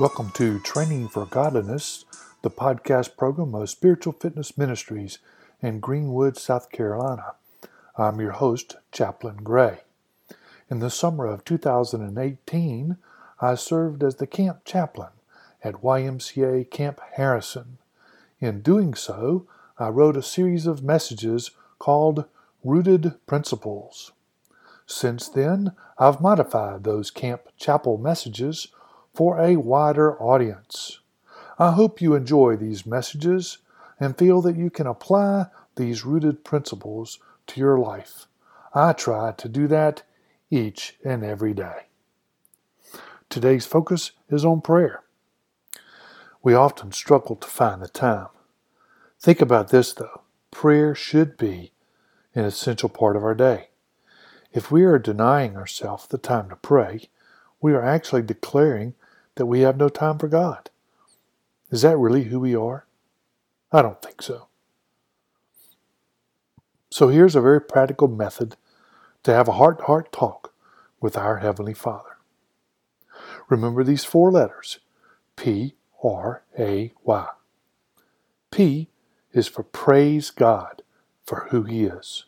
Welcome to Training for Godliness, the podcast program of Spiritual Fitness Ministries in Greenwood, South Carolina. I'm your host, Chaplain Gray. In the summer of 2018, I served as the camp chaplain at YMCA Camp Harrison. In doing so, I wrote a series of messages called Rooted Principles. Since then, I've modified those camp chapel messages for a wider audience. I hope you enjoy these messages and feel that you can apply these rooted principles to your life. I try to do that each and every day. Today's focus is on prayer. We often struggle to find the time. Think about this though prayer should be an essential part of our day. If we are denying ourselves the time to pray, we are actually declaring that we have no time for God. Is that really who we are? I don't think so. So here's a very practical method to have a heart to heart talk with our Heavenly Father. Remember these four letters P R A Y. P is for praise God for who He is.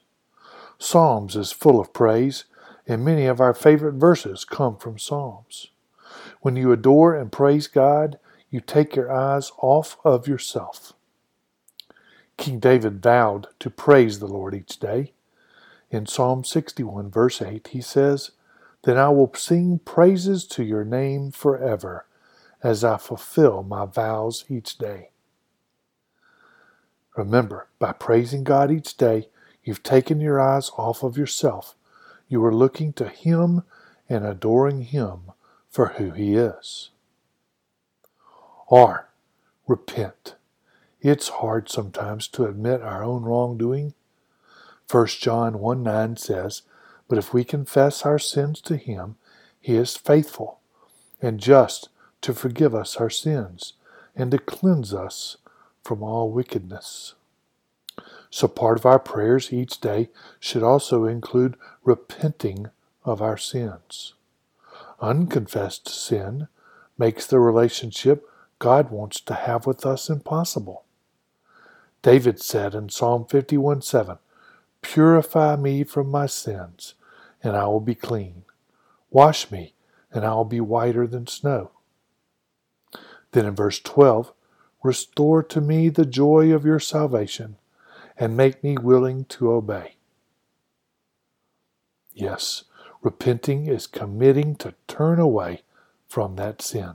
Psalms is full of praise, and many of our favorite verses come from Psalms. When you adore and praise God, you take your eyes off of yourself. King David vowed to praise the Lord each day. In Psalm 61, verse 8, he says, Then I will sing praises to your name forever as I fulfill my vows each day. Remember, by praising God each day, you've taken your eyes off of yourself. You are looking to Him and adoring Him for who he is. R. Repent. It's hard sometimes to admit our own wrongdoing. 1 John 1 9 says, But if we confess our sins to him, he is faithful and just to forgive us our sins and to cleanse us from all wickedness. So, part of our prayers each day should also include repenting of our sins. Unconfessed sin makes the relationship God wants to have with us impossible. David said in Psalm 51 7, Purify me from my sins, and I will be clean. Wash me, and I will be whiter than snow. Then in verse 12, Restore to me the joy of your salvation, and make me willing to obey. Yes, Repenting is committing to turn away from that sin.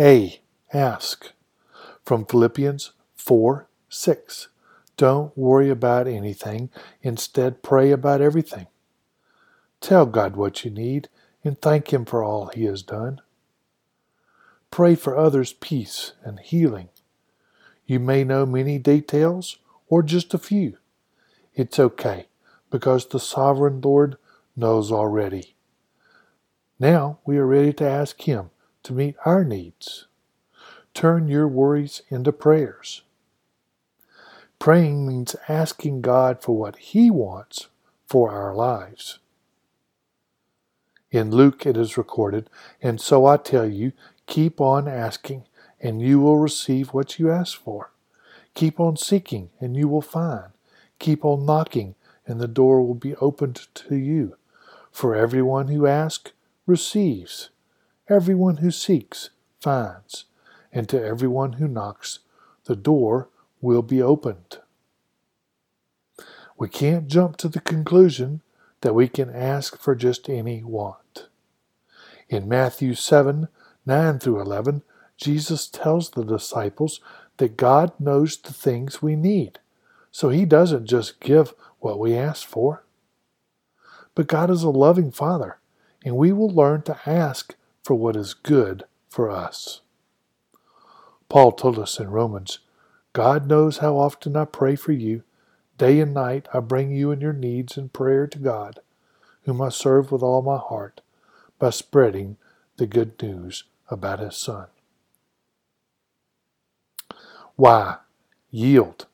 A. Ask. From Philippians 4 6. Don't worry about anything. Instead, pray about everything. Tell God what you need and thank Him for all He has done. Pray for others' peace and healing. You may know many details or just a few. It's okay because the sovereign Lord knows already. Now we are ready to ask Him to meet our needs. Turn your worries into prayers. Praying means asking God for what He wants for our lives. In Luke it is recorded, and so I tell you, keep on asking, and you will receive what you ask for. Keep on seeking, and you will find. Keep on knocking, and the door will be opened to you. For everyone who asks receives, everyone who seeks finds, and to everyone who knocks, the door will be opened. We can't jump to the conclusion that we can ask for just any want. In Matthew 7 9 through 11, Jesus tells the disciples that God knows the things we need. So he doesn't just give what we ask for. But God is a loving Father, and we will learn to ask for what is good for us. Paul told us in Romans God knows how often I pray for you. Day and night I bring you and your needs in prayer to God, whom I serve with all my heart by spreading the good news about his Son. Y? Yield.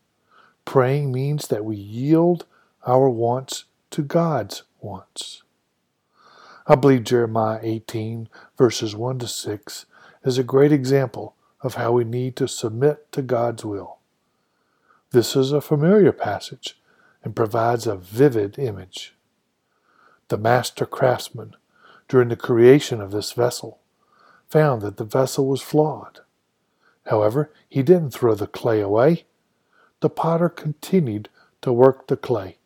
Praying means that we yield our wants to God's wants. I believe Jeremiah 18, verses 1 to 6, is a great example of how we need to submit to God's will. This is a familiar passage and provides a vivid image. The master craftsman, during the creation of this vessel, found that the vessel was flawed. However, he didn't throw the clay away. The potter continued to work the clay,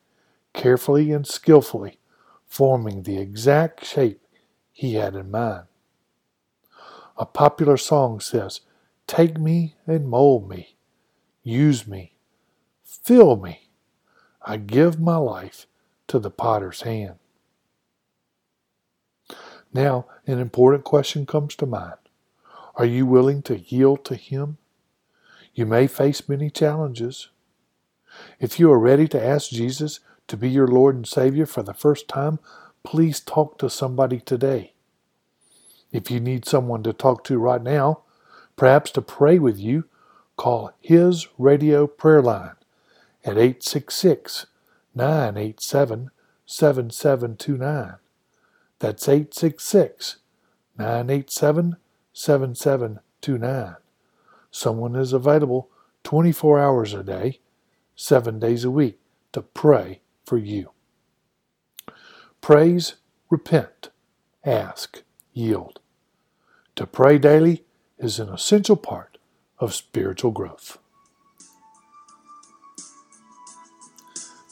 carefully and skillfully, forming the exact shape he had in mind. A popular song says, Take me and mold me, use me, fill me. I give my life to the potter's hand. Now, an important question comes to mind. Are you willing to yield to Him? You may face many challenges. If you are ready to ask Jesus to be your Lord and Savior for the first time, please talk to somebody today. If you need someone to talk to right now, perhaps to pray with you, call His radio prayer line at 866 987 7729. That's 866 987 7729. Someone is available 24 hours a day, 7 days a week to pray for you. Praise, repent, ask, yield. To pray daily is an essential part of spiritual growth.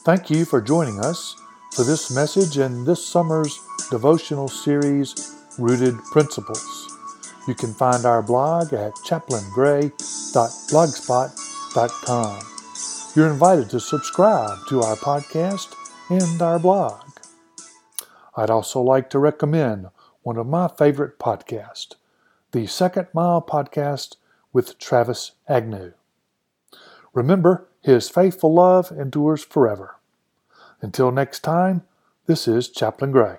Thank you for joining us for this message in this summer's devotional series, Rooted Principles. You can find our blog at chaplaingray.blogspot.com. You're invited to subscribe to our podcast and our blog. I'd also like to recommend one of my favorite podcasts, the Second Mile Podcast with Travis Agnew. Remember, his faithful love endures forever. Until next time, this is Chaplain Gray.